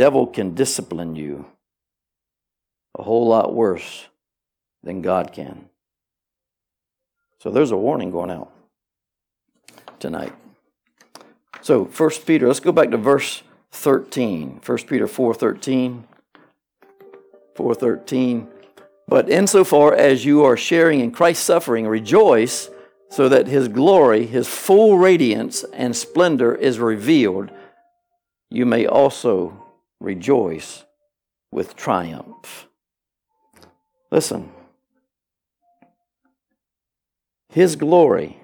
devil can discipline you a whole lot worse than God can. So there's a warning going out tonight. So, 1 Peter, let's go back to verse 13. 1 Peter 4:13. 4:13. But insofar as you are sharing in Christ's suffering, rejoice so that his glory, his full radiance and splendor is revealed. You may also rejoice with triumph. Listen. His glory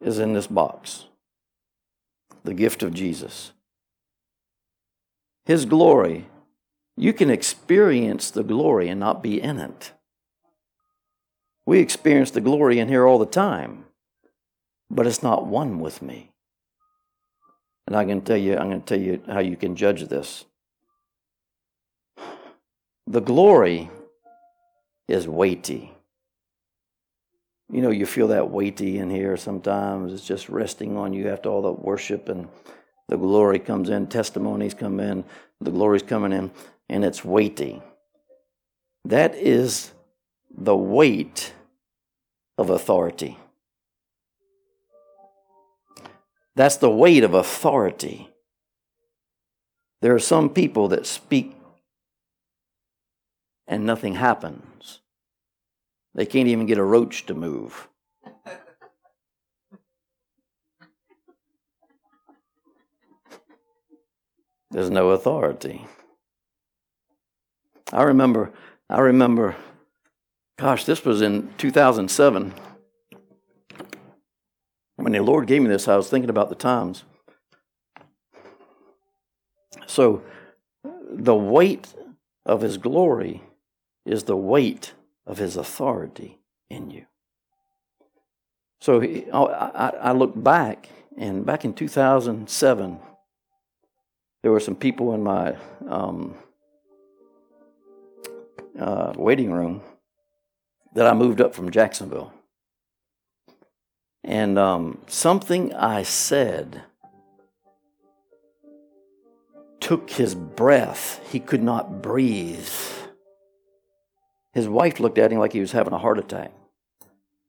is in this box the gift of Jesus. His glory you can experience the glory and not be in it. We experience the glory in here all the time, but it's not one with me. And I can tell you, I'm going to tell you how you can judge this. The glory is weighty. You know, you feel that weighty in here sometimes. It's just resting on you after all the worship and the glory comes in, testimonies come in, the glory's coming in and it's weighty. That is the weight of authority. That's the weight of authority. There are some people that speak and nothing happens. They can't even get a roach to move. There's no authority. I remember, I remember, gosh, this was in 2007. The Lord gave me this, I was thinking about the times. So, the weight of His glory is the weight of His authority in you. So, I, I look back, and back in 2007, there were some people in my um, uh, waiting room that I moved up from Jacksonville. And um, something I said took his breath. He could not breathe. His wife looked at him like he was having a heart attack.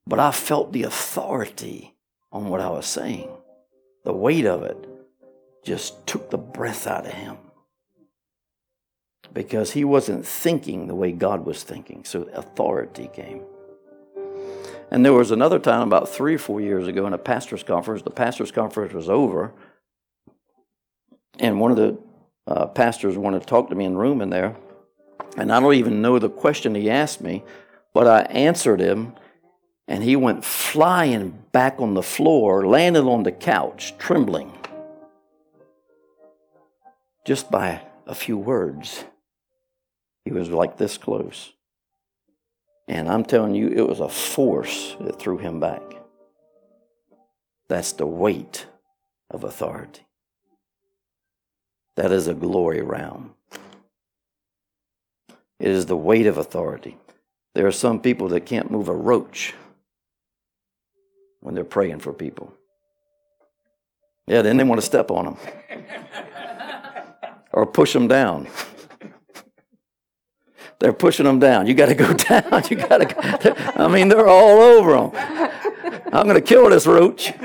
But I felt the authority on what I was saying. The weight of it just took the breath out of him because he wasn't thinking the way God was thinking. So authority came. And there was another time about three or four years ago in a pastor's conference. The pastor's conference was over, and one of the uh, pastors wanted to talk to me in the room in there. And I don't even know the question he asked me, but I answered him, and he went flying back on the floor, landed on the couch, trembling, just by a few words. He was like this close. And I'm telling you, it was a force that threw him back. That's the weight of authority. That is a glory realm. It is the weight of authority. There are some people that can't move a roach when they're praying for people. Yeah, then they want to step on them or push them down. They're pushing them down. You got to go down. You got to. I mean, they're all over them. I'm going to kill this roach.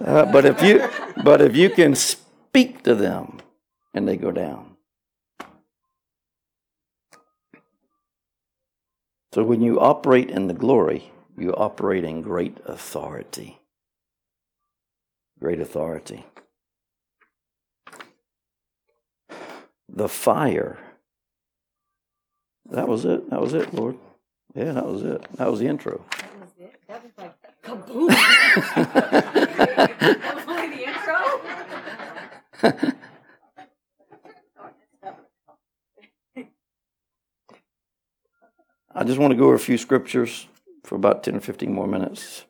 uh, but if you, but if you can speak to them, and they go down. So when you operate in the glory, you operate in great authority. Great authority. The fire. That was it. That was it, Lord. Yeah, that was it. That was the intro. That was it. That was like kaboom. that was only the intro. I just want to go over a few scriptures for about 10 or 15 more minutes.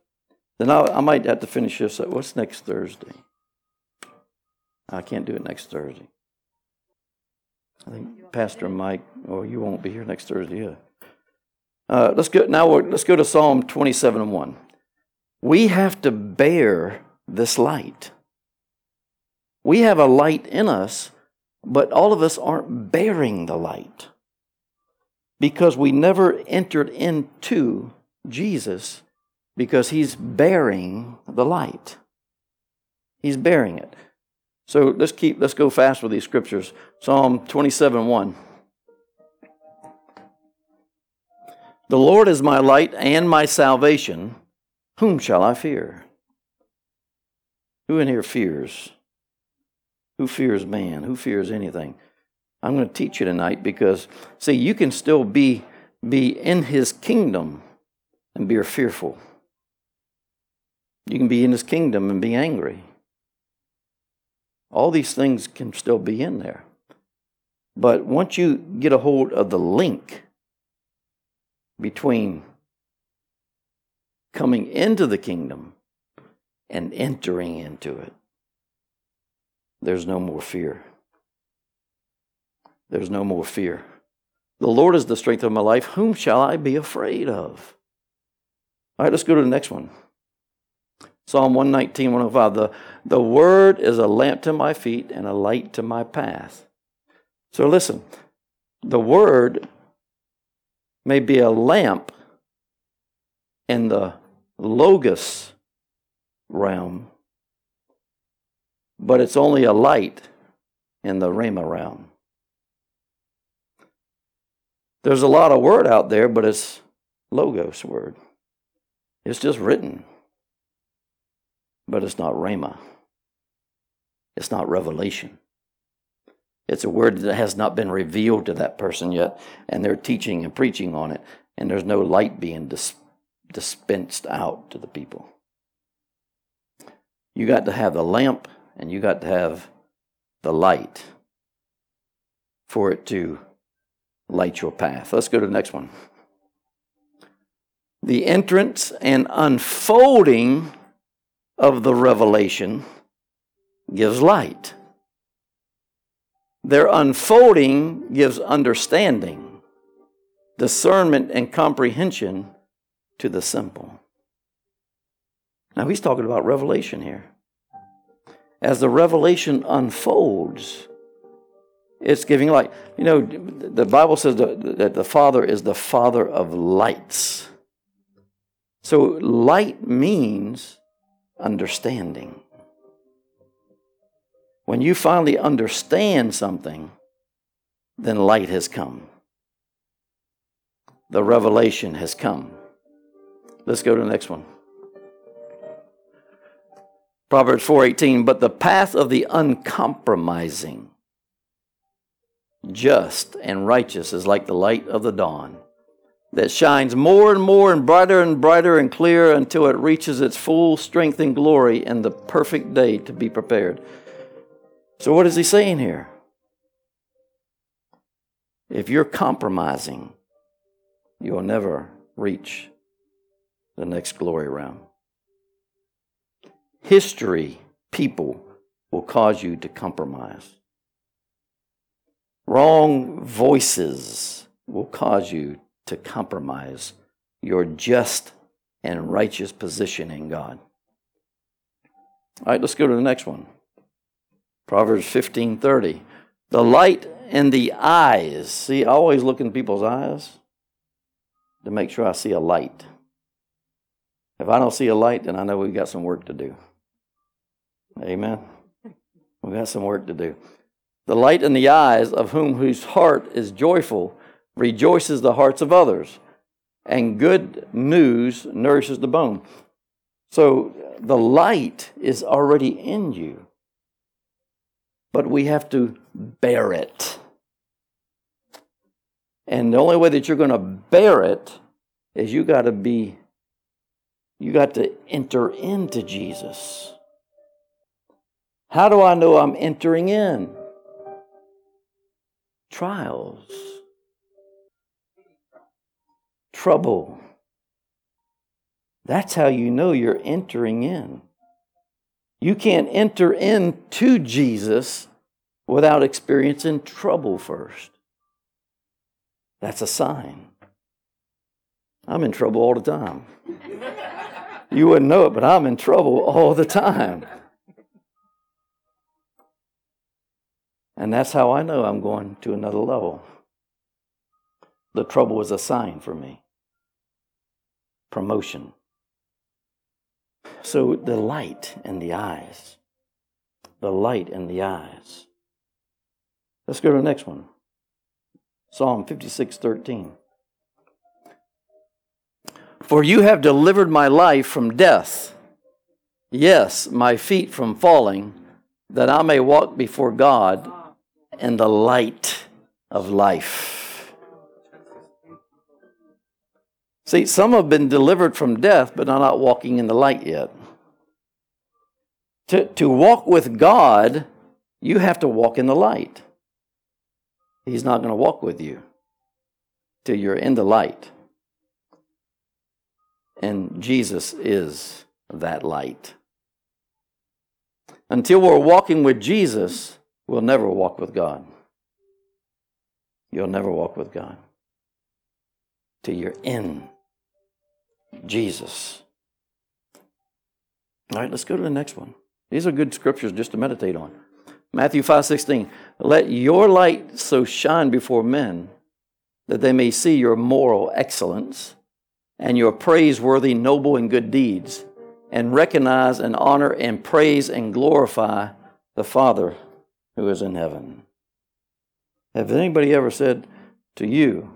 Then I'll, i might have to finish this. What's next Thursday? I can't do it next Thursday. I think Pastor Mike, oh, you won't be here next Thursday. Yeah. Uh, let's go now. Let's go to Psalm twenty-seven and one. We have to bear this light. We have a light in us, but all of us aren't bearing the light because we never entered into Jesus because he's bearing the light. He's bearing it. So let's keep let's go fast with these scriptures. Psalm 27 1. The Lord is my light and my salvation. Whom shall I fear? Who in here fears? Who fears man? Who fears anything? I'm going to teach you tonight because, see, you can still be, be in his kingdom and be fearful. You can be in his kingdom and be angry. All these things can still be in there. But once you get a hold of the link between coming into the kingdom and entering into it, there's no more fear. There's no more fear. The Lord is the strength of my life. Whom shall I be afraid of? All right, let's go to the next one. Psalm 119, 105. The, the word is a lamp to my feet and a light to my path. So listen, the word may be a lamp in the logos realm, but it's only a light in the Rhema realm. There's a lot of word out there, but it's logos word. It's just written but it's not Rhema. It's not revelation. It's a word that has not been revealed to that person yet, and they're teaching and preaching on it, and there's no light being dis- dispensed out to the people. You got to have the lamp, and you got to have the light for it to light your path. Let's go to the next one. The entrance and unfolding of the revelation gives light. Their unfolding gives understanding, discernment, and comprehension to the simple. Now, he's talking about revelation here. As the revelation unfolds, it's giving light. You know, the Bible says that the Father is the Father of lights. So, light means understanding. When you finally understand something, then light has come. The revelation has come. Let's go to the next one. Proverbs 4:18 but the path of the uncompromising just and righteous is like the light of the dawn that shines more and more and brighter and brighter and clearer until it reaches its full strength and glory in the perfect day to be prepared. So, what is he saying here? If you're compromising, you'll never reach the next glory realm. History, people, will cause you to compromise. Wrong voices will cause you to compromise your just and righteous position in God. All right, let's go to the next one. Proverbs 15:30. The light in the eyes. See, I always look in people's eyes to make sure I see a light. If I don't see a light, then I know we've got some work to do. Amen. We've got some work to do. The light in the eyes of whom whose heart is joyful rejoices the hearts of others, and good news nourishes the bone. So the light is already in you, but we have to bear it. And the only way that you're going to bear it is you got to be, you got to enter into Jesus. How do I know I'm entering in? Trials trouble. That's how you know you're entering in. You can't enter into Jesus without experiencing trouble first. That's a sign. I'm in trouble all the time. you wouldn't know it, but I'm in trouble all the time. And that's how I know I'm going to another level. The trouble is a sign for me promotion. So the light in the eyes. The light in the eyes. Let's go to the next one. Psalm 56 13. For you have delivered my life from death, yes, my feet from falling, that I may walk before God in the light of life. See, some have been delivered from death, but are not walking in the light yet. To, to walk with God, you have to walk in the light. He's not going to walk with you till you're in the light. And Jesus is that light. Until we're walking with Jesus, we'll never walk with God. You'll never walk with God till you're in Jesus. All right, let's go to the next one. These are good scriptures just to meditate on. Matthew 5 16. Let your light so shine before men that they may see your moral excellence and your praiseworthy, noble, and good deeds, and recognize and honor and praise and glorify the Father who is in heaven. Have anybody ever said to you,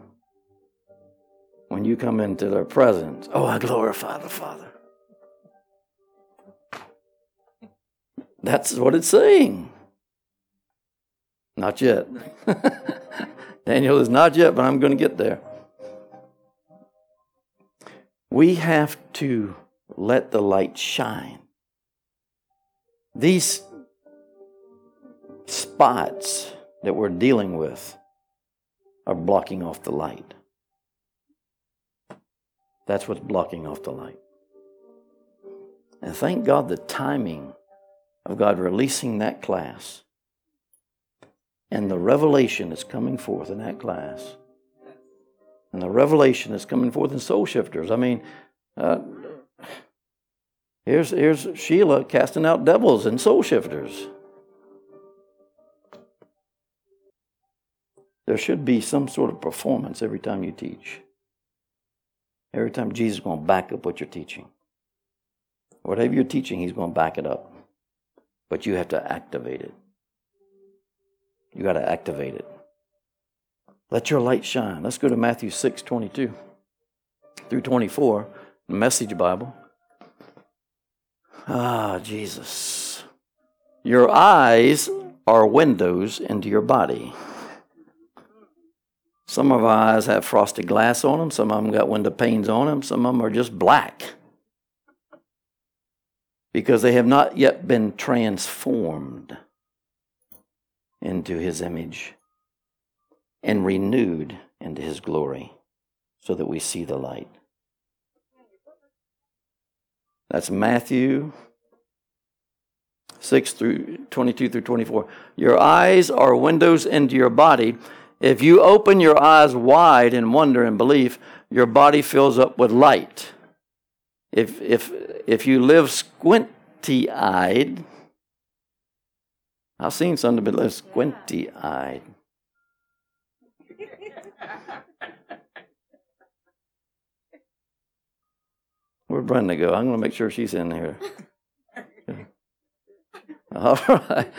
when you come into their presence, Oh, I glorify the Father? That's what it's saying. Not yet. Daniel is not yet, but I'm going to get there. We have to let the light shine. These spots that we're dealing with are blocking off the light. That's what's blocking off the light. And thank God the timing of God releasing that class and the revelation is coming forth in that class. And the revelation is coming forth in Soul Shifters. I mean, uh, here's, here's Sheila casting out devils and Soul Shifters. There should be some sort of performance every time you teach. Every time Jesus is going to back up what you're teaching. Whatever you're teaching, he's going to back it up. But you have to activate it. You got to activate it. Let your light shine. Let's go to Matthew 6 22 through 24, the Message Bible. Ah, Jesus. Your eyes are windows into your body. Some of our eyes have frosted glass on them, some of them got window panes on them, some of them are just black because they have not yet been transformed into his image and renewed into his glory so that we see the light. That's Matthew 6 through 22 through 24. Your eyes are windows into your body. If you open your eyes wide in wonder and belief, your body fills up with light. If, if, if you live squinty eyed, I've seen some that be squinty eyed. Where'd Brenda go? I'm going to make sure she's in here. All right.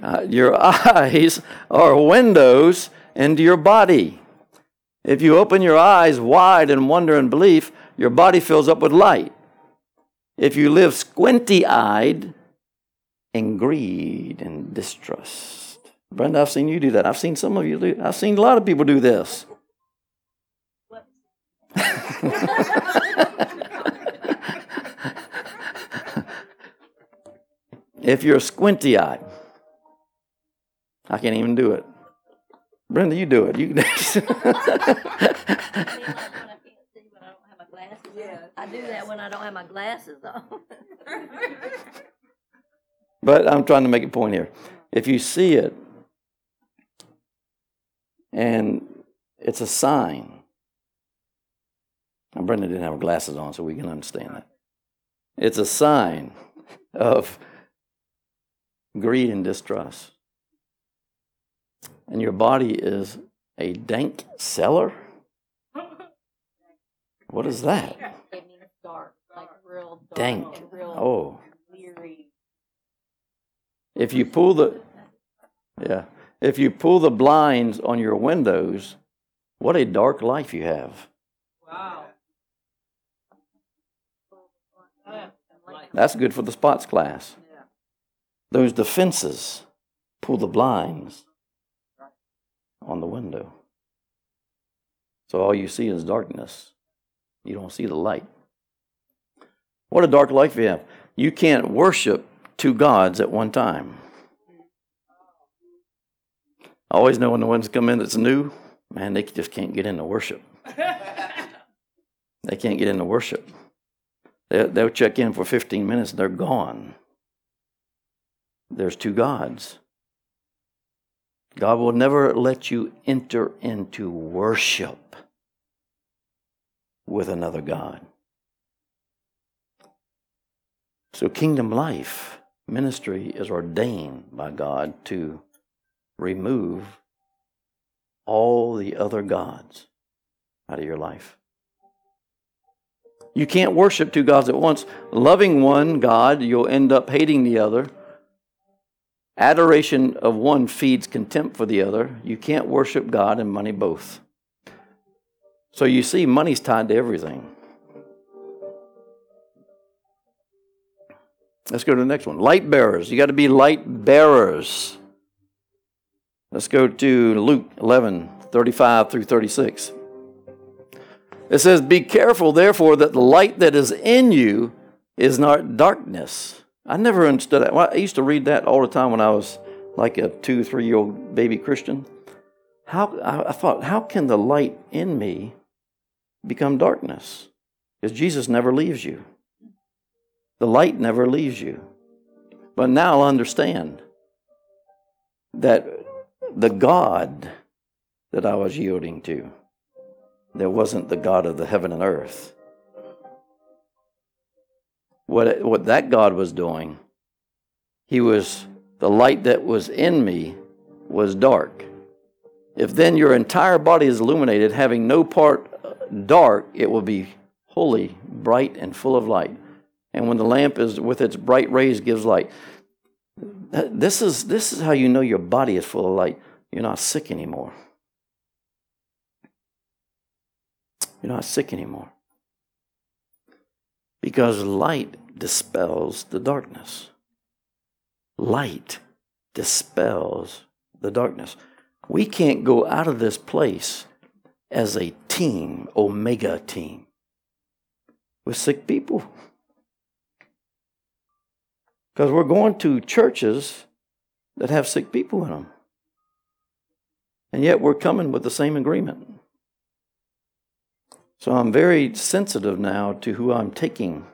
Uh, your eyes are windows into your body. If you open your eyes wide in wonder and belief, your body fills up with light. If you live squinty eyed, in greed and distrust. Brenda, I've seen you do that. I've seen some of you do. I've seen a lot of people do this. if you're squinty eyed, I can't even do it. Brenda, you do it. You. I do that when I don't have my glasses on. But I'm trying to make a point here. If you see it and it's a sign, And Brenda didn't have her glasses on, so we can understand that. It's a sign of greed and distrust. And your body is a dank cellar? What is that? It means dark, like real dark Dank. real Oh. weary. If you pull the yeah, if you pull the blinds on your windows, what a dark life you have. Wow. That's good for the spots class. Those defenses pull the blinds on the window. So all you see is darkness. You don't see the light. What a dark life you have. You can't worship two gods at one time. I always know when the ones come in that's new, man, they just can't get into worship. they can't get into worship. They- They'll check in for 15 minutes and they're gone. There's two gods. God will never let you enter into worship with another God. So, kingdom life ministry is ordained by God to remove all the other gods out of your life. You can't worship two gods at once. Loving one God, you'll end up hating the other. Adoration of one feeds contempt for the other. You can't worship God and money both. So you see, money's tied to everything. Let's go to the next one. Light bearers. You got to be light bearers. Let's go to Luke 11, 35 through 36. It says, Be careful, therefore, that the light that is in you is not darkness. I never understood that. I used to read that all the time when I was like a two, three year old baby Christian. How, I I thought, how can the light in me become darkness? Because Jesus never leaves you, the light never leaves you. But now I'll understand that the God that I was yielding to, there wasn't the God of the heaven and earth. What, what that God was doing, he was, the light that was in me was dark. If then your entire body is illuminated, having no part uh, dark, it will be wholly bright and full of light. And when the lamp is with its bright rays gives light. This is, this is how you know your body is full of light. You're not sick anymore. You're not sick anymore. Because light dispels the darkness. Light dispels the darkness. We can't go out of this place as a team, Omega team, with sick people. Because we're going to churches that have sick people in them. And yet we're coming with the same agreement. So I'm very sensitive now to who I'm taking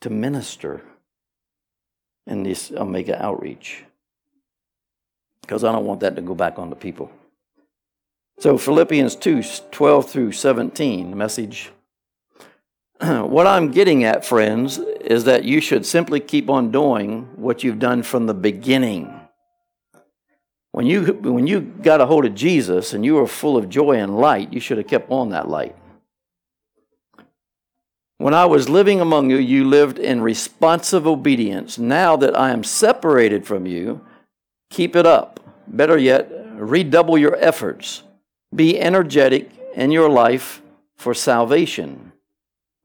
to minister in this Omega outreach. Because I don't want that to go back on the people. So Philippians 2 12 through 17, the message. what I'm getting at, friends, is that you should simply keep on doing what you've done from the beginning. When you, when you got a hold of Jesus and you were full of joy and light, you should have kept on that light. When I was living among you, you lived in responsive obedience. Now that I am separated from you, keep it up. Better yet, redouble your efforts. Be energetic in your life for salvation.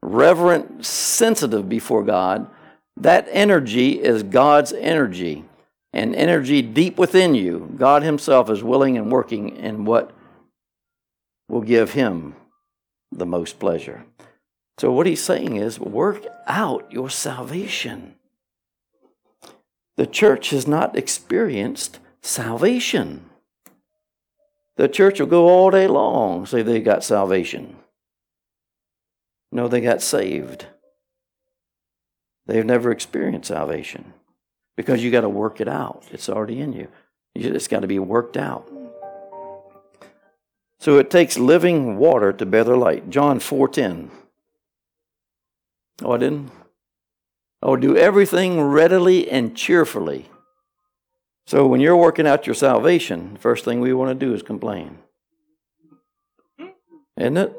Reverent, sensitive before God. That energy is God's energy, and energy deep within you. God Himself is willing and working in what will give Him the most pleasure. So, what he's saying is work out your salvation. The church has not experienced salvation. The church will go all day long, say they got salvation. No, they got saved. They've never experienced salvation because you got to work it out. It's already in you. It's got to be worked out. So it takes living water to bear the light. John 4:10. Oh, I didn't. Oh, do everything readily and cheerfully. So when you're working out your salvation, the first thing we want to do is complain. Isn't it?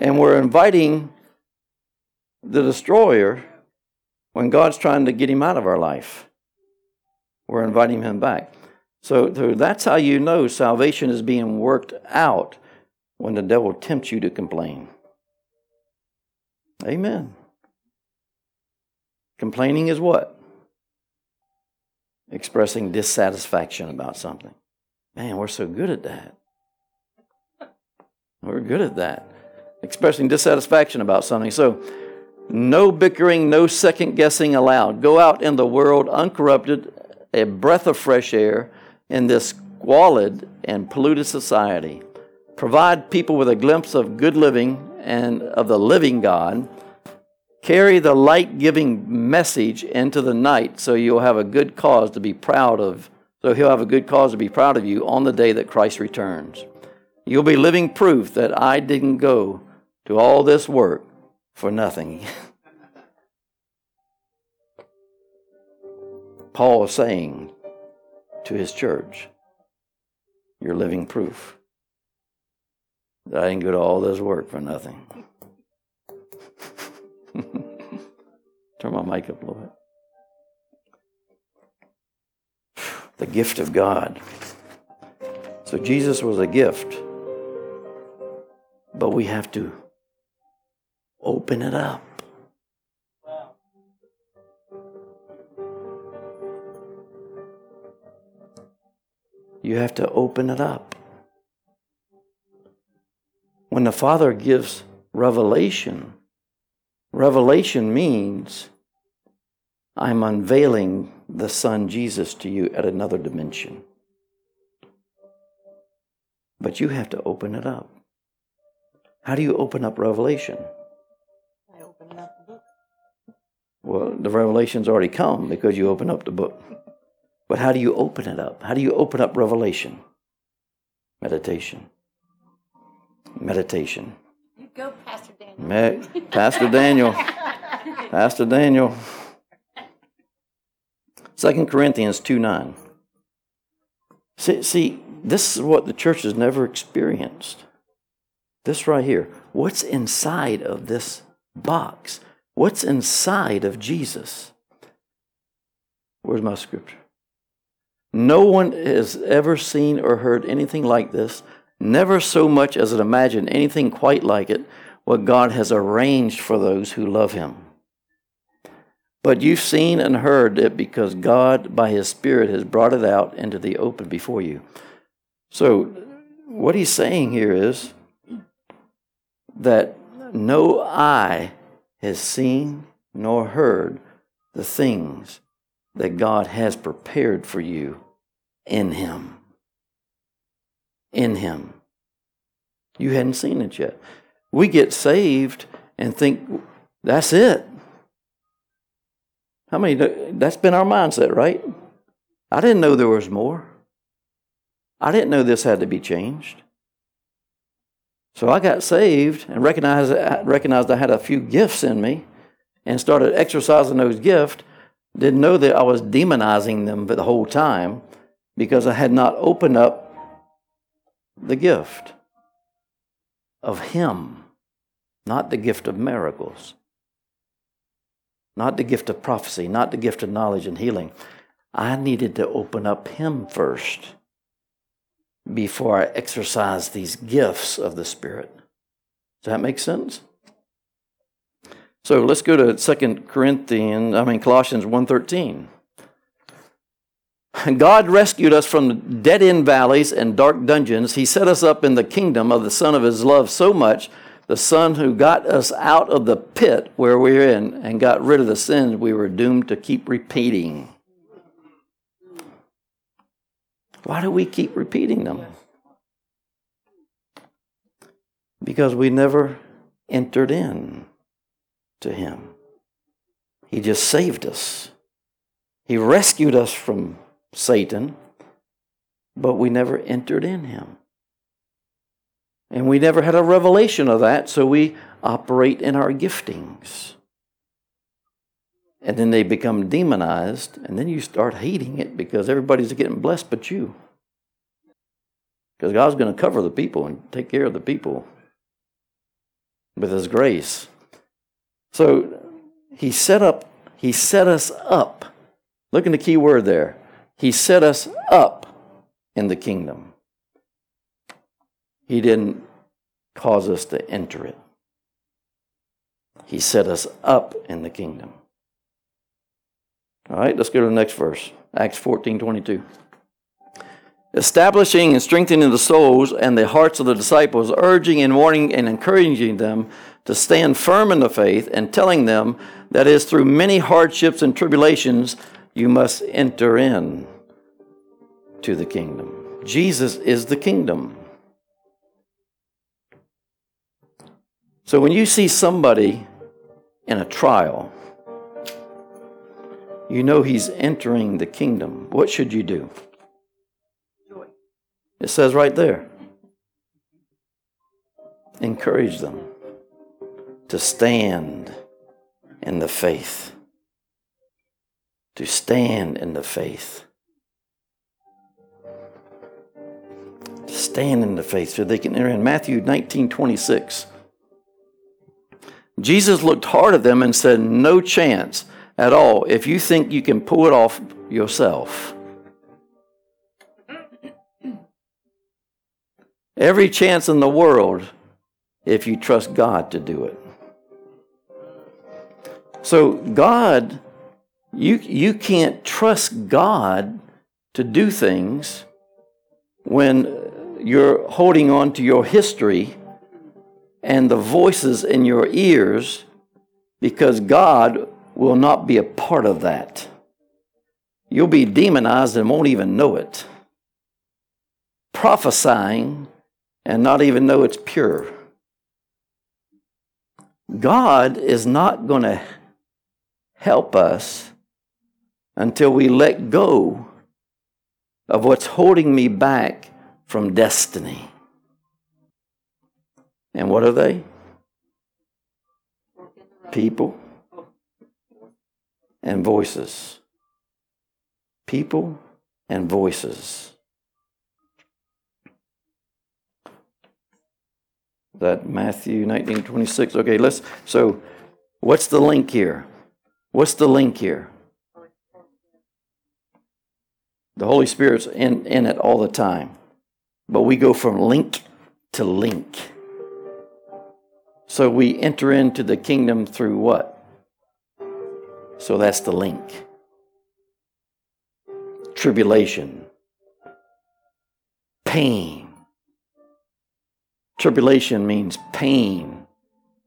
And we're inviting the destroyer when God's trying to get him out of our life. We're inviting him back. So, so that's how you know salvation is being worked out when the devil tempts you to complain. Amen. Complaining is what? Expressing dissatisfaction about something. Man, we're so good at that. We're good at that. Expressing dissatisfaction about something. So, no bickering, no second guessing allowed. Go out in the world uncorrupted, a breath of fresh air in this squalid and polluted society. Provide people with a glimpse of good living and of the living God. Carry the light giving message into the night so you'll have a good cause to be proud of. So he'll have a good cause to be proud of you on the day that Christ returns. You'll be living proof that I didn't go to all this work for nothing. Paul is saying to his church, You're living proof I didn't go to all this work for nothing. Turn my mic up a little bit. The gift of God. So Jesus was a gift, but we have to open it up. You have to open it up. When the Father gives revelation, revelation means I'm unveiling the Son Jesus to you at another dimension. But you have to open it up. How do you open up revelation? I open up the book. Well, the revelation's already come because you open up the book. But how do you open it up? How do you open up revelation? Meditation. Meditation. You go, Pastor Daniel. Me- Pastor Daniel. Pastor Daniel. 2 Corinthians 2 9. See, see, this is what the church has never experienced. This right here. What's inside of this box? What's inside of Jesus? Where's my scripture? No one has ever seen or heard anything like this, never so much as imagined anything quite like it, what God has arranged for those who love Him. But you've seen and heard it because God, by His Spirit, has brought it out into the open before you. So, what He's saying here is that no eye has seen nor heard the things that God has prepared for you in Him. In Him. You hadn't seen it yet. We get saved and think that's it. How many? That's been our mindset, right? I didn't know there was more. I didn't know this had to be changed. So I got saved and recognized, recognized I had a few gifts in me and started exercising those gifts. Didn't know that I was demonizing them for the whole time because I had not opened up the gift of Him, not the gift of miracles, not the gift of prophecy, not the gift of knowledge and healing. I needed to open up Him first before I exercise these gifts of the Spirit. Does that make sense? So let's go to 2 Corinthians, I mean Colossians 1:13. God rescued us from dead end valleys and dark dungeons. He set us up in the kingdom of the Son of His love so much, the Son who got us out of the pit where we're in and got rid of the sins we were doomed to keep repeating. Why do we keep repeating them? Because we never entered in to Him. He just saved us. He rescued us from Satan, but we never entered in Him. And we never had a revelation of that, so we operate in our giftings. And then they become demonized, and then you start hating it because everybody's getting blessed but you. Because God's going to cover the people and take care of the people with His grace. So He set up, He set us up. Look at the key word there. He set us up in the kingdom. He didn't cause us to enter it. He set us up in the kingdom. All right, let's go to the next verse. Acts 14 22. Establishing and strengthening the souls and the hearts of the disciples, urging and warning and encouraging them to stand firm in the faith, and telling them that that is through many hardships and tribulations you must enter in to the kingdom. Jesus is the kingdom. So when you see somebody in a trial, you know he's entering the kingdom. What should you do? It says right there encourage them to stand in the faith. To stand in the faith. Stand in the faith so they can enter in. Matthew 19 26. Jesus looked hard at them and said, No chance at all if you think you can pull it off yourself. Every chance in the world if you trust God to do it. So, God, you, you can't trust God to do things when you're holding on to your history and the voices in your ears because God will not be a part of that. You'll be demonized and won't even know it. Prophesying and not even know it's pure. God is not going to help us until we let go of what's holding me back from destiny. And what are they? People and voices. People and voices. That Matthew 19, 26. Okay, let's so what's the link here? What's the link here? The Holy Spirit's in, in it all the time. But we go from link to link. So we enter into the kingdom through what? So that's the link. Tribulation, pain. Tribulation means pain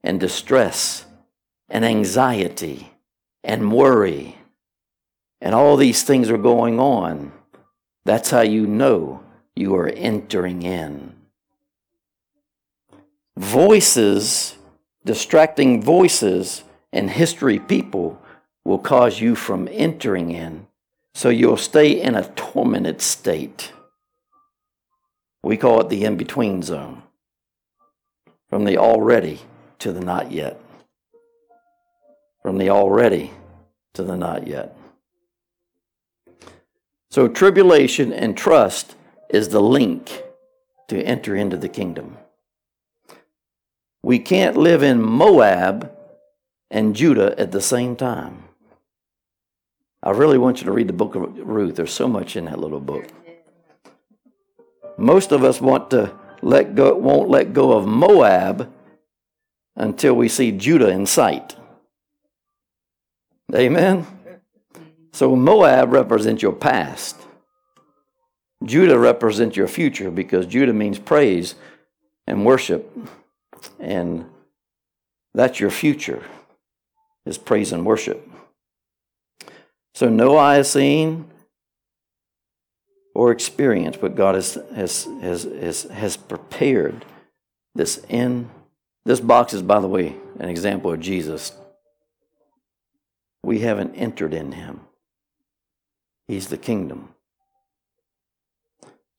and distress and anxiety and worry. And all these things are going on. That's how you know you are entering in voices, distracting voices, and history people will cause you from entering in. So you'll stay in a tormented state. We call it the in between zone from the already to the not yet. From the already to the not yet. So, tribulation and trust is the link to enter into the kingdom. We can't live in Moab and Judah at the same time. I really want you to read the book of Ruth. There's so much in that little book. Most of us want to let go, won't let go of Moab until we see Judah in sight. Amen? So Moab represents your past. Judah represents your future because Judah means praise and worship. And that's your future, is praise and worship. So no eye has seen or experienced, but God has, has, has, has, has prepared this in. This box is, by the way, an example of Jesus. We haven't entered in him. He's the kingdom.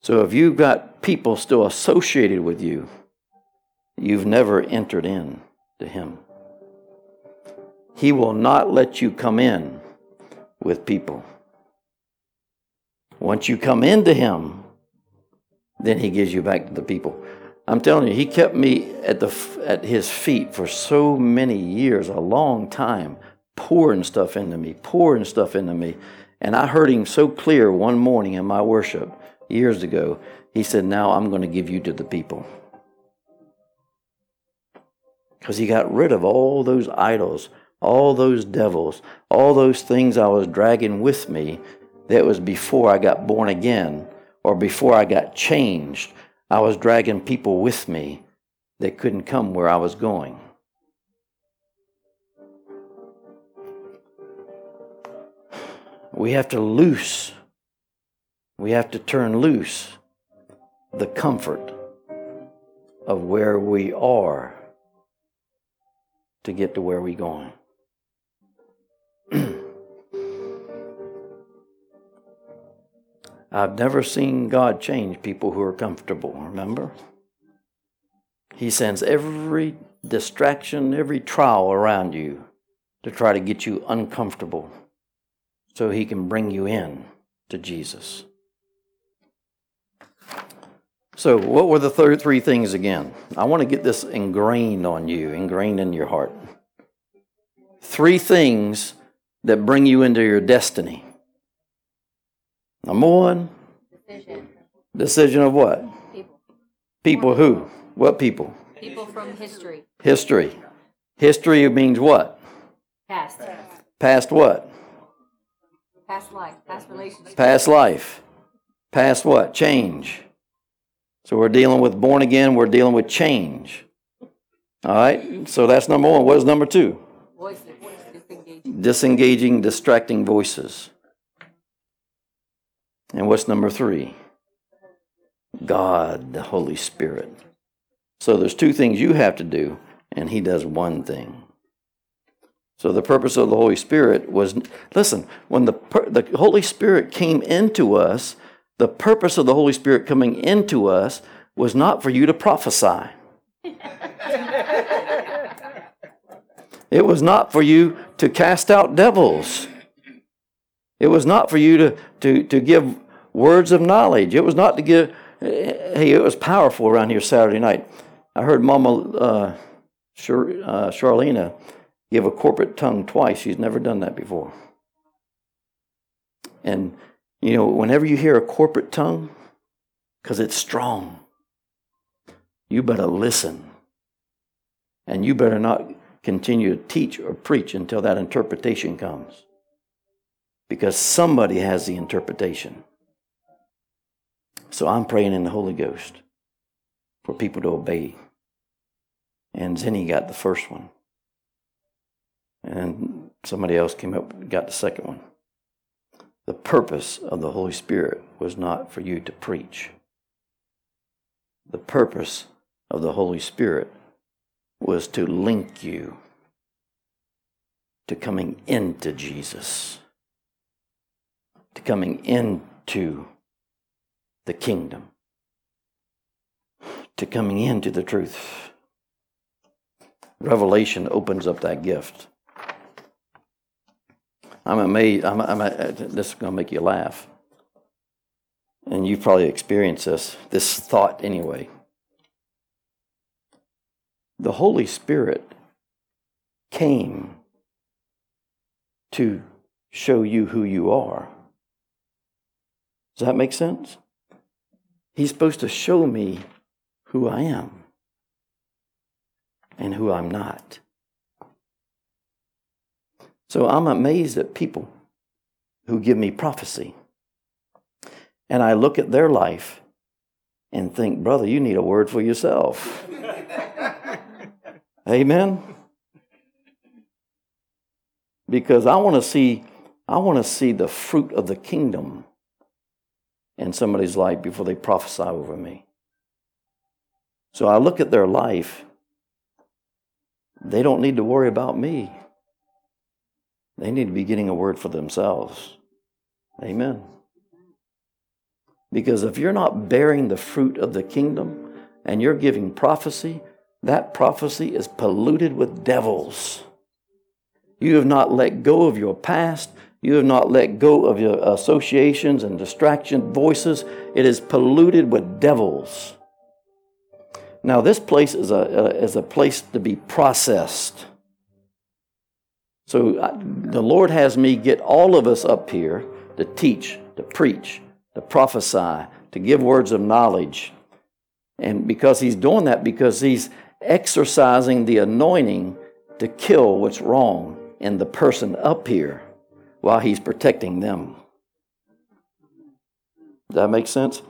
So if you've got people still associated with you, you've never entered in to Him. He will not let you come in with people. Once you come into Him, then He gives you back to the people. I'm telling you, He kept me at, the, at His feet for so many years, a long time, pouring stuff into me, pouring stuff into me. And I heard Him so clear one morning in my worship years ago. He said, Now I'm going to give you to the people. Because He got rid of all those idols all those devils, all those things I was dragging with me that was before I got born again or before I got changed. I was dragging people with me that couldn't come where I was going. We have to loose, we have to turn loose the comfort of where we are to get to where we're going. I've never seen God change people who are comfortable, remember? He sends every distraction, every trial around you to try to get you uncomfortable so he can bring you in to Jesus. So, what were the third three things again? I want to get this ingrained on you, ingrained in your heart. Three things that bring you into your destiny. Number one, Decision. decision of what? People. People who? What people? People from history. History. History means what? Past. Past what? Past life. Past relationships. Past life. Past what? Change. So we're dealing with born again, we're dealing with change. All right? So that's number one. What is number two? Voices. Disengaging. Disengaging, distracting voices. And what's number three? God, the Holy Spirit. So there's two things you have to do, and He does one thing. So the purpose of the Holy Spirit was listen, when the, the Holy Spirit came into us, the purpose of the Holy Spirit coming into us was not for you to prophesy. it was not for you to cast out devils. It was not for you to, to, to give words of knowledge. It was not to give, hey, it was powerful around here Saturday night. I heard Mama uh, Char, uh, Charlena give a corporate tongue twice. She's never done that before. And, you know, whenever you hear a corporate tongue, because it's strong, you better listen. And you better not continue to teach or preach until that interpretation comes. Because somebody has the interpretation. So I'm praying in the Holy Ghost for people to obey. And Zenny got the first one. And somebody else came up and got the second one. The purpose of the Holy Spirit was not for you to preach. The purpose of the Holy Spirit was to link you to coming into Jesus, to coming into the kingdom, to coming into the truth. Revelation opens up that gift. I'm amazed. I'm, I'm, this is going to make you laugh. And you've probably experienced this, this thought anyway. The Holy Spirit came to show you who you are. Does that make sense? He's supposed to show me who I am and who I'm not. So I'm amazed at people who give me prophecy. And I look at their life and think, brother, you need a word for yourself. Amen. Because I want to see I want to see the fruit of the kingdom in somebody's life before they prophesy over me. So I look at their life. They don't need to worry about me. They need to be getting a word for themselves. Amen. Because if you're not bearing the fruit of the kingdom and you're giving prophecy, that prophecy is polluted with devils. You have not let go of your past. You have not let go of your associations and distraction voices. It is polluted with devils. Now, this place is a, is a place to be processed. So, I, the Lord has me get all of us up here to teach, to preach, to prophesy, to give words of knowledge. And because He's doing that, because He's exercising the anointing to kill what's wrong in the person up here while He's protecting them. Does that make sense?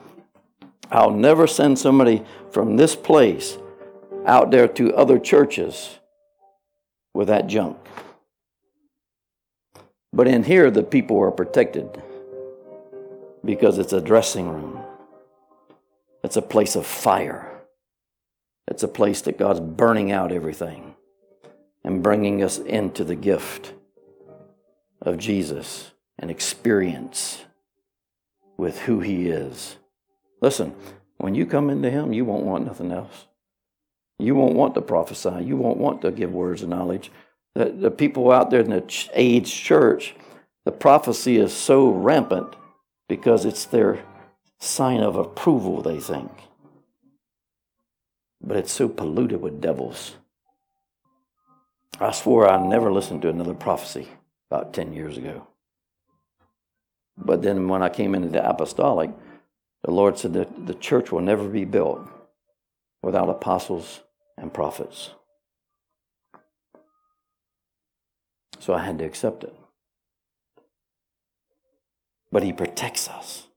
I'll never send somebody from this place out there to other churches with that junk. But in here, the people are protected because it's a dressing room, it's a place of fire, it's a place that God's burning out everything and bringing us into the gift of Jesus and experience with who He is. Listen, when you come into Him, you won't want nothing else. You won't want to prophesy. You won't want to give words of knowledge. The, the people out there in the age church, the prophecy is so rampant because it's their sign of approval, they think. But it's so polluted with devils. I swore I never listened to another prophecy about 10 years ago. But then when I came into the apostolic, the Lord said that the church will never be built without apostles and prophets. So I had to accept it. But He protects us.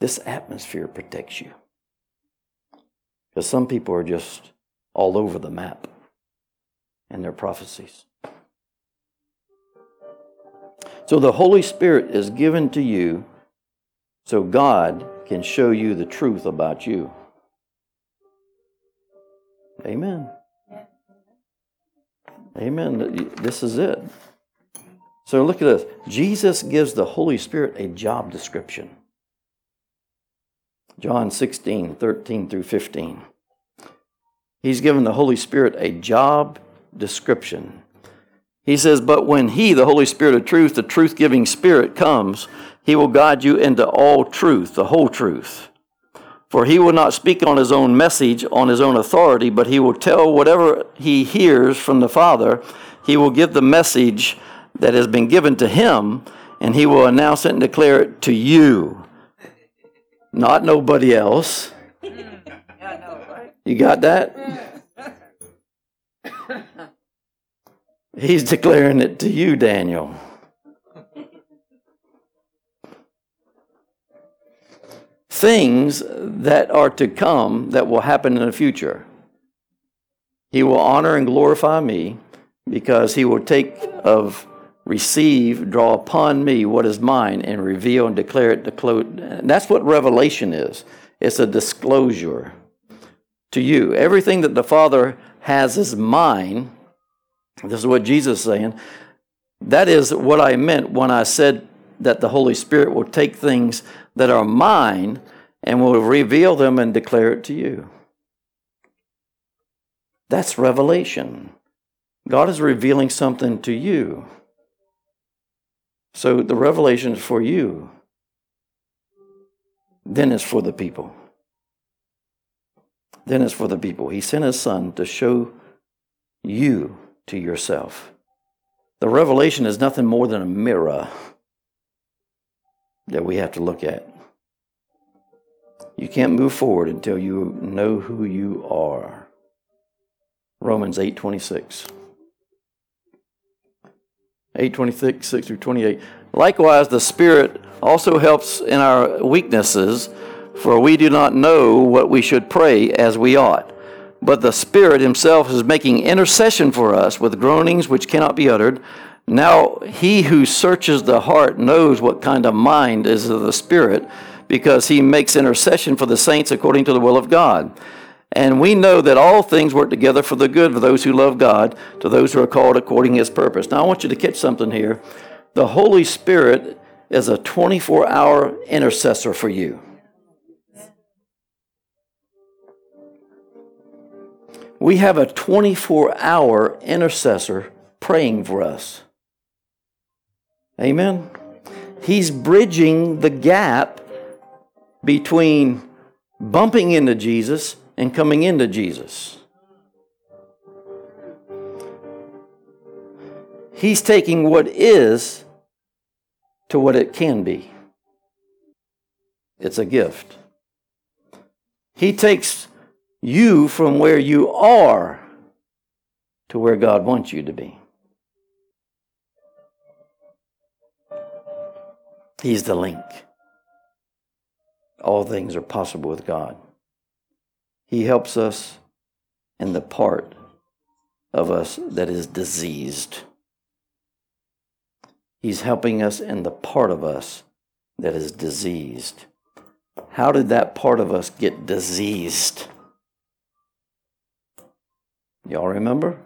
This atmosphere protects you. Because some people are just all over the map in their prophecies. So the Holy Spirit is given to you so God can show you the truth about you. Amen. Amen. This is it. So look at this. Jesus gives the Holy Spirit a job description. John 16, 13 through 15. He's given the Holy Spirit a job description. He says, But when He, the Holy Spirit of truth, the truth giving Spirit, comes, He will guide you into all truth, the whole truth. For He will not speak on His own message, on His own authority, but He will tell whatever He hears from the Father. He will give the message that has been given to Him, and He will announce it and declare it to you, not nobody else. You got that? He's declaring it to you, Daniel. Things that are to come that will happen in the future. He will honor and glorify me because he will take of receive, draw upon me what is mine, and reveal and declare it to. That's what revelation is. It's a disclosure to you. Everything that the Father has is mine this is what Jesus is saying. That is what I meant when I said that the Holy Spirit will take things that are mine and will reveal them and declare it to you. That's revelation. God is revealing something to you. So the revelation is for you. Then it's for the people. Then it's for the people. He sent his son to show you to yourself. The revelation is nothing more than a mirror that we have to look at. You can't move forward until you know who you are. Romans 8:26. 8:26 6 through 28. Likewise the Spirit also helps in our weaknesses, for we do not know what we should pray as we ought but the Spirit Himself is making intercession for us with groanings which cannot be uttered. Now, He who searches the heart knows what kind of mind is of the Spirit, because He makes intercession for the saints according to the will of God. And we know that all things work together for the good of those who love God, to those who are called according to His purpose. Now, I want you to catch something here. The Holy Spirit is a 24 hour intercessor for you. We have a 24 hour intercessor praying for us. Amen. He's bridging the gap between bumping into Jesus and coming into Jesus. He's taking what is to what it can be. It's a gift. He takes you from where you are to where God wants you to be. He's the link. All things are possible with God. He helps us in the part of us that is diseased. He's helping us in the part of us that is diseased. How did that part of us get diseased? Y'all remember?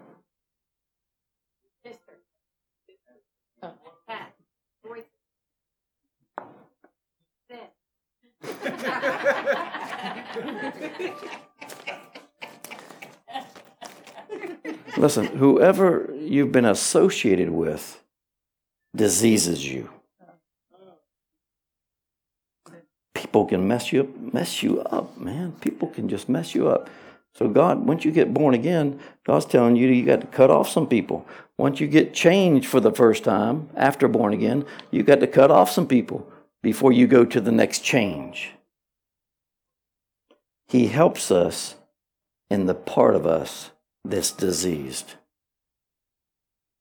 Listen, whoever you've been associated with diseases you. People can mess you up, mess you up, man. People can just mess you up. So God, once you get born again, God's telling you you got to cut off some people. Once you get changed for the first time after born again, you got to cut off some people before you go to the next change. He helps us in the part of us that's diseased.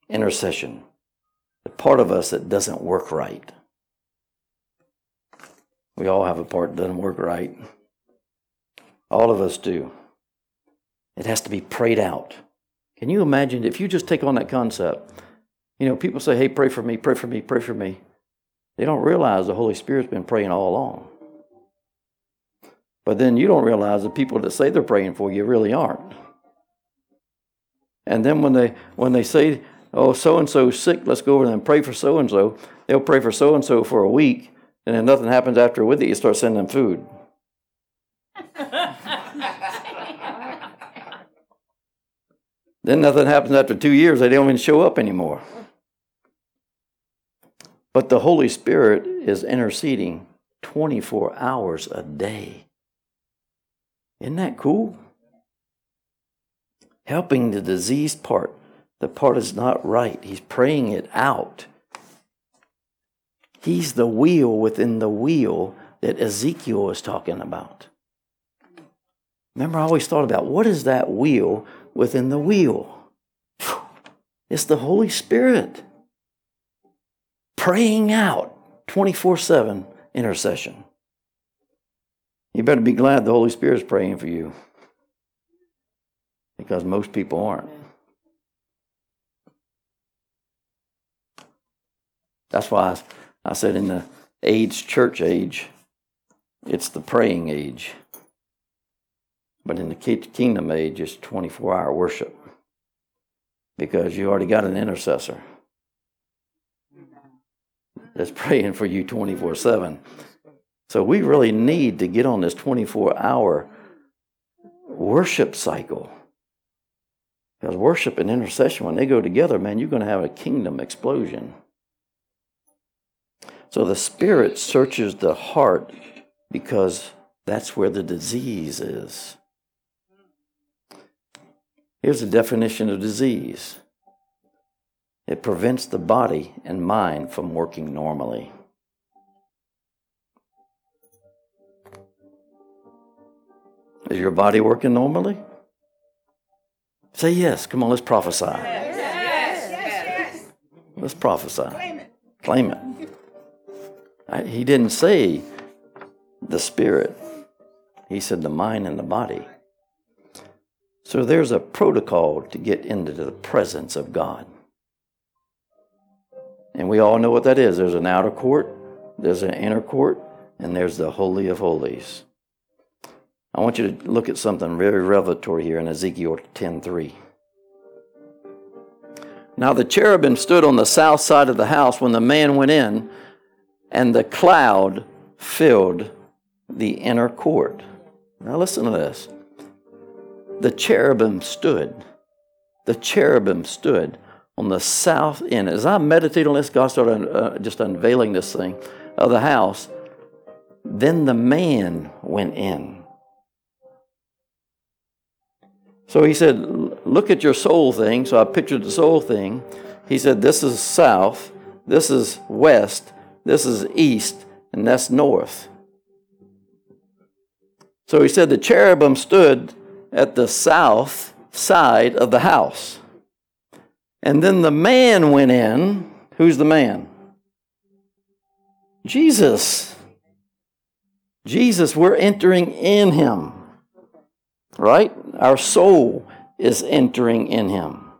Intercession, the part of us that doesn't work right. We all have a part that doesn't work right. All of us do. It has to be prayed out. Can you imagine if you just take on that concept? You know, people say, hey, pray for me, pray for me, pray for me. They don't realize the Holy Spirit's been praying all along. But then you don't realize the people that say they're praying for you really aren't. And then when they when they say, "Oh, so and so's sick, let's go over there and pray for so and so," they'll pray for so and so for a week, and then nothing happens after with it. You start sending them food. then nothing happens after two years. They don't even show up anymore. But the Holy Spirit is interceding 24 hours a day. Isn't that cool? Helping the diseased part. The part is not right. He's praying it out. He's the wheel within the wheel that Ezekiel is talking about. Remember, I always thought about what is that wheel within the wheel? It's the Holy Spirit praying out 24 7 intercession. You better be glad the Holy Spirit is praying for you because most people aren't. That's why I, I said in the age, church age, it's the praying age. But in the kingdom age, it's 24 hour worship because you already got an intercessor that's praying for you 24 7. So we really need to get on this 24 hour worship cycle. Because worship and intercession, when they go together, man, you're going to have a kingdom explosion. So the Spirit searches the heart because that's where the disease is. Here's the definition of disease it prevents the body and mind from working normally. Is your body working normally? Say yes. Come on, let's prophesy. Yes, yes, yes, let's prophesy. Claim it. Claim it. I, he didn't say the spirit, he said the mind and the body. So there's a protocol to get into the presence of God. And we all know what that is. There's an outer court, there's an inner court, and there's the Holy of Holies. I want you to look at something very revelatory here in Ezekiel 10:3. Now the cherubim stood on the south side of the house when the man went in, and the cloud filled the inner court. Now listen to this. the cherubim stood. The cherubim stood on the south end. As I meditated on this, God started uh, just unveiling this thing of the house. Then the man went in. So he said, Look at your soul thing. So I pictured the soul thing. He said, This is south, this is west, this is east, and that's north. So he said, The cherubim stood at the south side of the house. And then the man went in. Who's the man? Jesus. Jesus, we're entering in him. Right? Our soul is entering in him.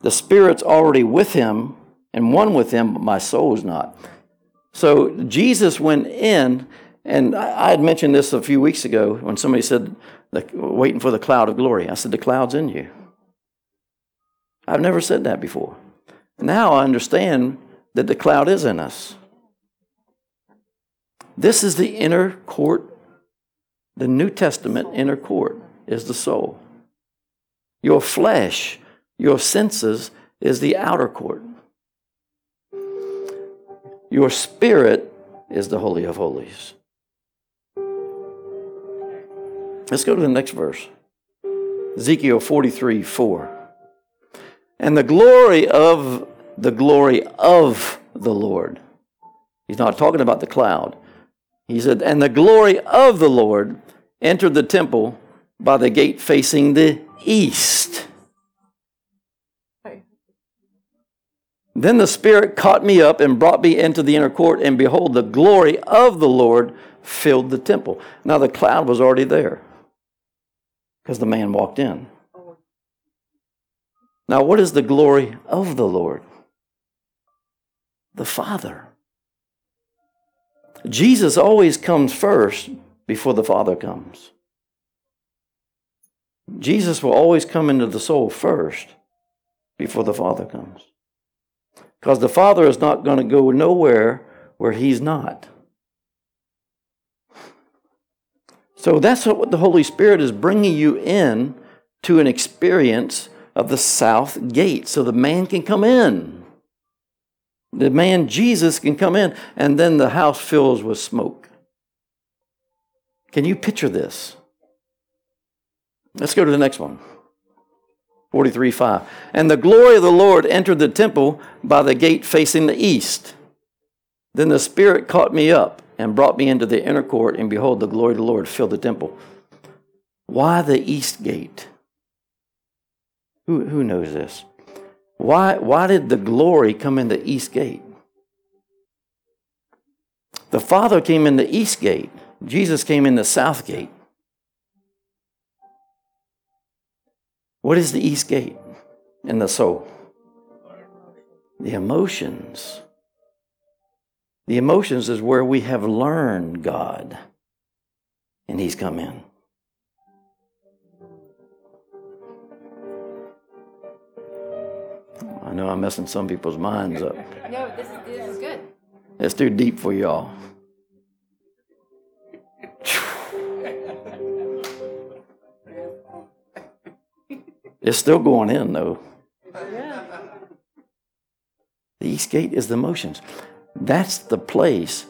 The Spirit's already with him and one with him, but my soul is not. So Jesus went in, and I had mentioned this a few weeks ago when somebody said, waiting for the cloud of glory. I said, the cloud's in you. I've never said that before. Now I understand that the cloud is in us. This is the inner court. The New Testament inner court is the soul. Your flesh, your senses, is the outer court. Your spirit is the Holy of Holies. Let's go to the next verse Ezekiel 43 4. And the glory of the glory of the Lord. He's not talking about the cloud. He said, And the glory of the Lord entered the temple by the gate facing the east. Then the Spirit caught me up and brought me into the inner court, and behold, the glory of the Lord filled the temple. Now the cloud was already there because the man walked in. Now, what is the glory of the Lord? The Father. Jesus always comes first before the Father comes. Jesus will always come into the soul first before the Father comes. Because the Father is not going to go nowhere where He's not. So that's what the Holy Spirit is bringing you in to an experience of the south gate so the man can come in. The man Jesus can come in, and then the house fills with smoke. Can you picture this? Let's go to the next one. 43 5. And the glory of the Lord entered the temple by the gate facing the east. Then the Spirit caught me up and brought me into the inner court, and behold, the glory of the Lord filled the temple. Why the east gate? Who, who knows this? Why, why did the glory come in the east gate? The Father came in the east gate, Jesus came in the south gate. What is the east gate in the soul? The emotions. The emotions is where we have learned God, and He's come in. I know I'm messing some people's minds up. No, this is, this is good. It's too deep for y'all. It's still going in, though. Yeah. The east gate is the emotions. That's the place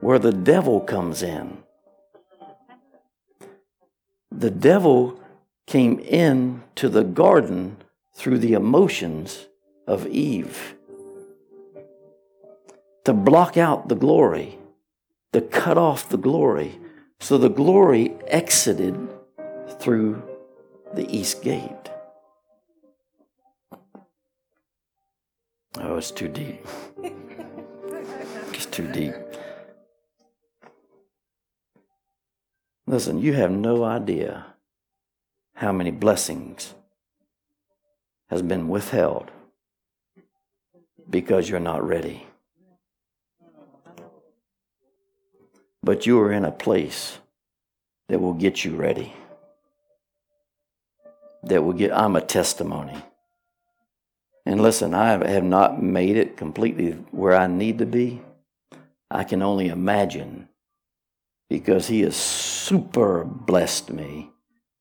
where the devil comes in. The devil came in to the garden through the emotions of Eve to block out the glory, to cut off the glory. So the glory exited through the east gate. Oh, it's too deep. it's too deep. Listen, you have no idea how many blessings has been withheld because you're not ready. But you are in a place that will get you ready. That will get, I'm a testimony. And listen, I have not made it completely where I need to be. I can only imagine because He has super blessed me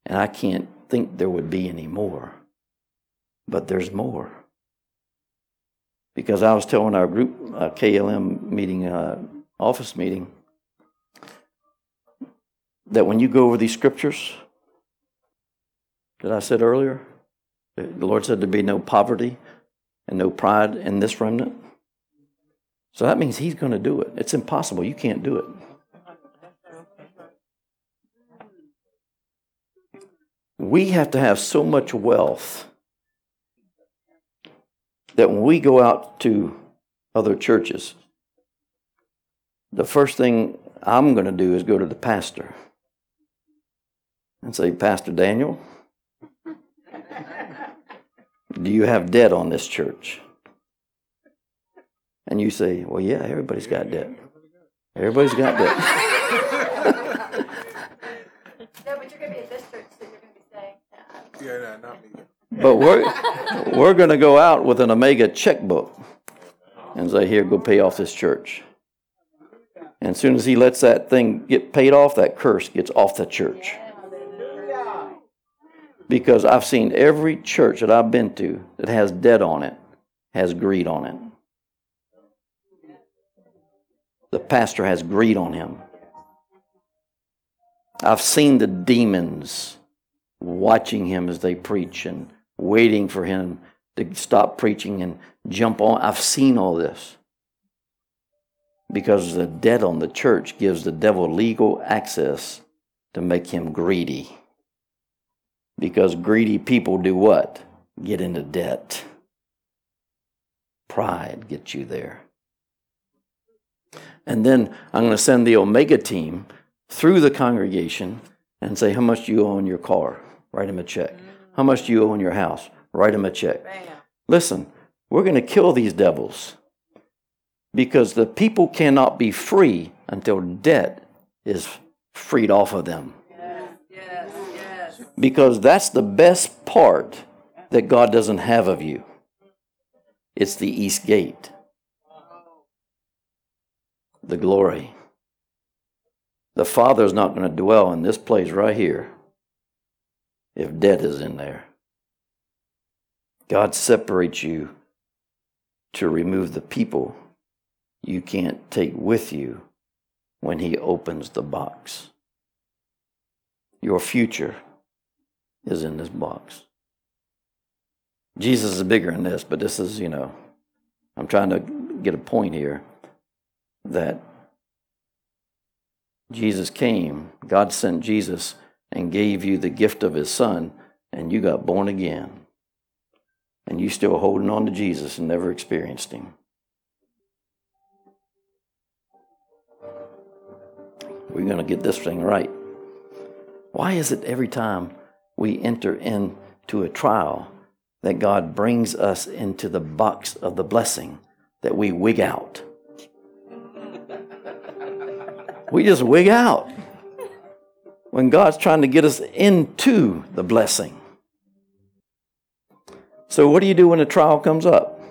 And I can't think there would be any more. But there's more. Because I was telling our group, uh, KLM meeting, uh, office meeting, that when you go over these scriptures that I said earlier, the Lord said there'd be no poverty and no pride in this remnant. So that means He's going to do it. It's impossible. You can't do it. We have to have so much wealth that when we go out to other churches, the first thing I'm going to do is go to the pastor and say, Pastor Daniel, do you have debt on this church? And you say, Well, yeah, everybody's got debt. Everybody's got debt. No, but you're gonna be at this church, so you're gonna be saying, Yeah, no, not me. But we're, we're going to go out with an Omega checkbook and say, Here, go pay off this church. And as soon as he lets that thing get paid off, that curse gets off the church. Because I've seen every church that I've been to that has debt on it has greed on it. The pastor has greed on him. I've seen the demons watching him as they preach and waiting for him to stop preaching and jump on. I've seen all this. Because the debt on the church gives the devil legal access to make him greedy. Because greedy people do what? Get into debt. Pride gets you there. And then I'm going to send the Omega team through the congregation and say, How much do you owe on your car? Write him a check. How much do you owe in your house? Write him a check. Listen, we're going to kill these devils because the people cannot be free until debt is freed off of them. yes, yes. Because that's the best part that God doesn't have of you. It's the east gate, the glory. The Father's not going to dwell in this place right here if debt is in there. God separates you to remove the people you can't take with you when He opens the box. Your future is in this box. Jesus is bigger than this, but this is, you know, I'm trying to get a point here that Jesus came, God sent Jesus and gave you the gift of his son, and you got born again. And you still holding on to Jesus and never experienced him. We're going to get this thing right. Why is it every time we enter into a trial that God brings us into the box of the blessing that we wig out? We just wig out when God's trying to get us into the blessing. So what do you do when a trial comes up?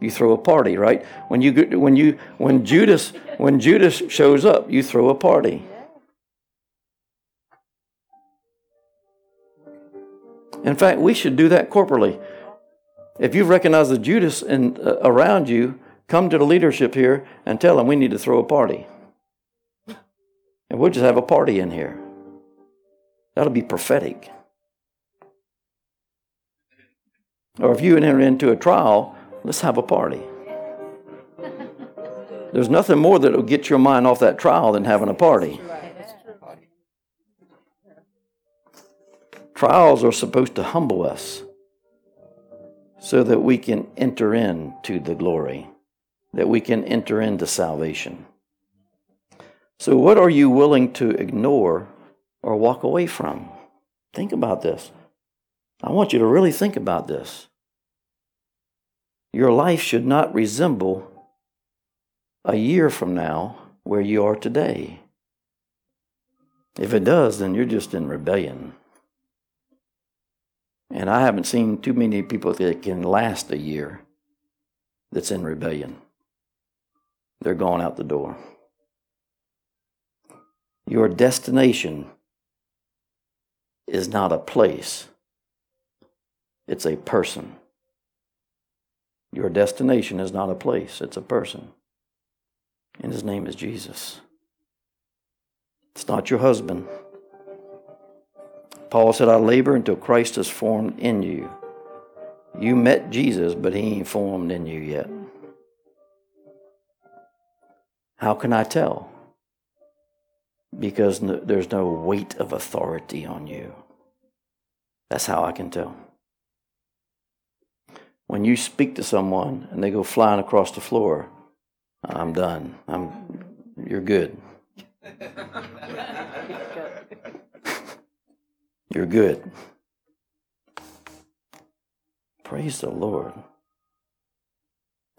You throw a party, right? When you when you when Judas when Judas shows up, you throw a party. In fact, we should do that corporately. If you recognize the Judas in, uh, around you, come to the leadership here and tell them we need to throw a party. And we'll just have a party in here. That'll be prophetic. Or if you enter into a trial, let's have a party. There's nothing more that will get your mind off that trial than having a party. Trials are supposed to humble us so that we can enter into the glory, that we can enter into salvation. So, what are you willing to ignore or walk away from? Think about this. I want you to really think about this. Your life should not resemble a year from now where you are today. If it does, then you're just in rebellion. And I haven't seen too many people that can last a year that's in rebellion. They're going out the door. Your destination is not a place, it's a person. Your destination is not a place, it's a person. And his name is Jesus. It's not your husband. Paul said, I labor until Christ is formed in you. You met Jesus, but he ain't formed in you yet. How can I tell? Because no, there's no weight of authority on you. That's how I can tell. When you speak to someone and they go flying across the floor, I'm done. I'm you're good. You're good. Praise the Lord.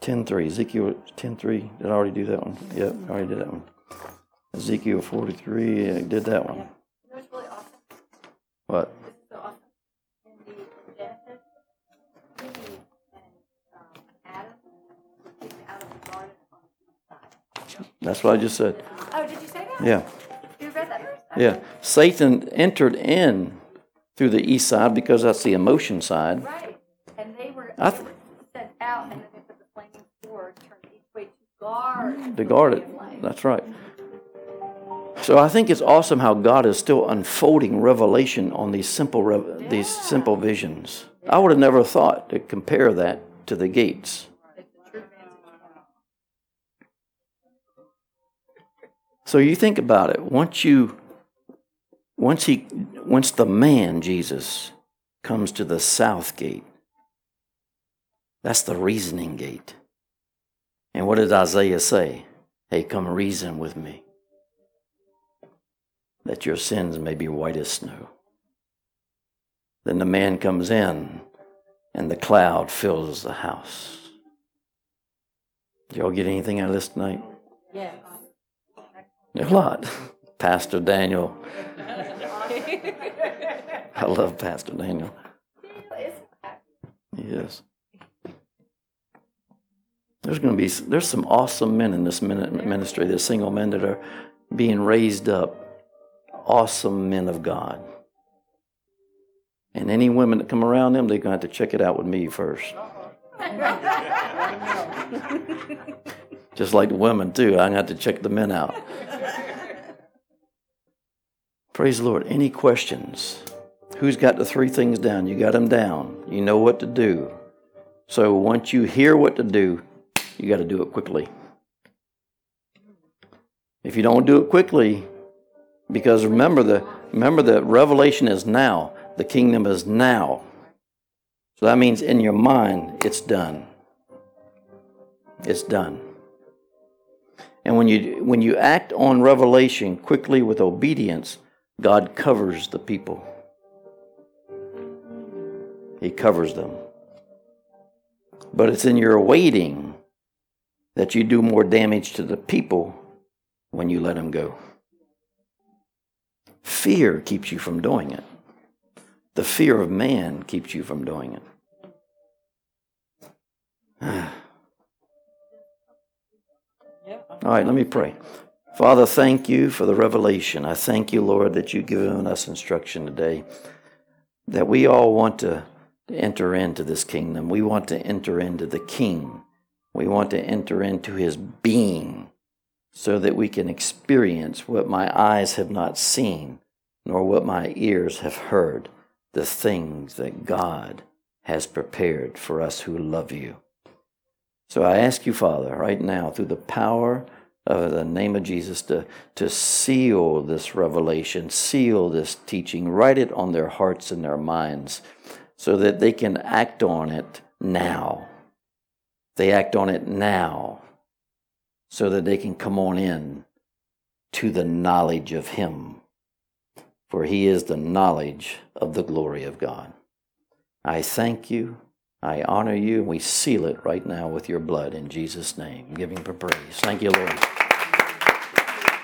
10.3, Ezekiel 10.3. Did I already do that one? Yep, I already did that one. Ezekiel 43, I did that one. You really awesome? What? So awesome. The Genesis, and um, Adam were kicked out of the garden on the east side. That's what I just said. Oh, did you say that? Yeah, You read that verse? yeah. Satan entered in through the east side because that's the emotion side. Right. And they were, I they th- were sent out, and then they put the flaming sword turned each way to guard. to guard it. tree of life. That's right. So I think it's awesome how God is still unfolding revelation on these simple rev- these simple visions. I would have never thought to compare that to the gates. So you think about it. Once you once he once the man Jesus comes to the south gate, that's the reasoning gate. And what did Isaiah say? Hey, come reason with me. That your sins may be white as snow. Then the man comes in and the cloud fills the house. Did y'all get anything out of this tonight? Yeah. A lot. Pastor Daniel. I love Pastor Daniel. It's that. He is. There's going to be there's some awesome men in this ministry. There's single men that are being raised up, awesome men of God. And any women that come around them, they're going to have to check it out with me first. Just like the women too, I'm going to have to check the men out. Praise the Lord. Any questions? Who's got the three things down? You got them down. You know what to do. So once you hear what to do, you got to do it quickly. If you don't do it quickly, because remember the remember the revelation is now. The kingdom is now. So that means in your mind it's done. It's done. And when you when you act on revelation quickly with obedience, God covers the people. He covers them. But it's in your waiting that you do more damage to the people when you let them go. Fear keeps you from doing it. The fear of man keeps you from doing it. All right, let me pray. Father, thank you for the revelation. I thank you, Lord, that you've given us instruction today that we all want to enter into this kingdom. We want to enter into the King. We want to enter into his being so that we can experience what my eyes have not seen, nor what my ears have heard, the things that God has prepared for us who love you. So I ask you, Father, right now, through the power of the name of Jesus, to, to seal this revelation, seal this teaching, write it on their hearts and their minds so that they can act on it now. They act on it now so that they can come on in to the knowledge of Him, for He is the knowledge of the glory of God. I thank you. I honor you, and we seal it right now with your blood in Jesus' name. Giving for praise. Thank you, Lord.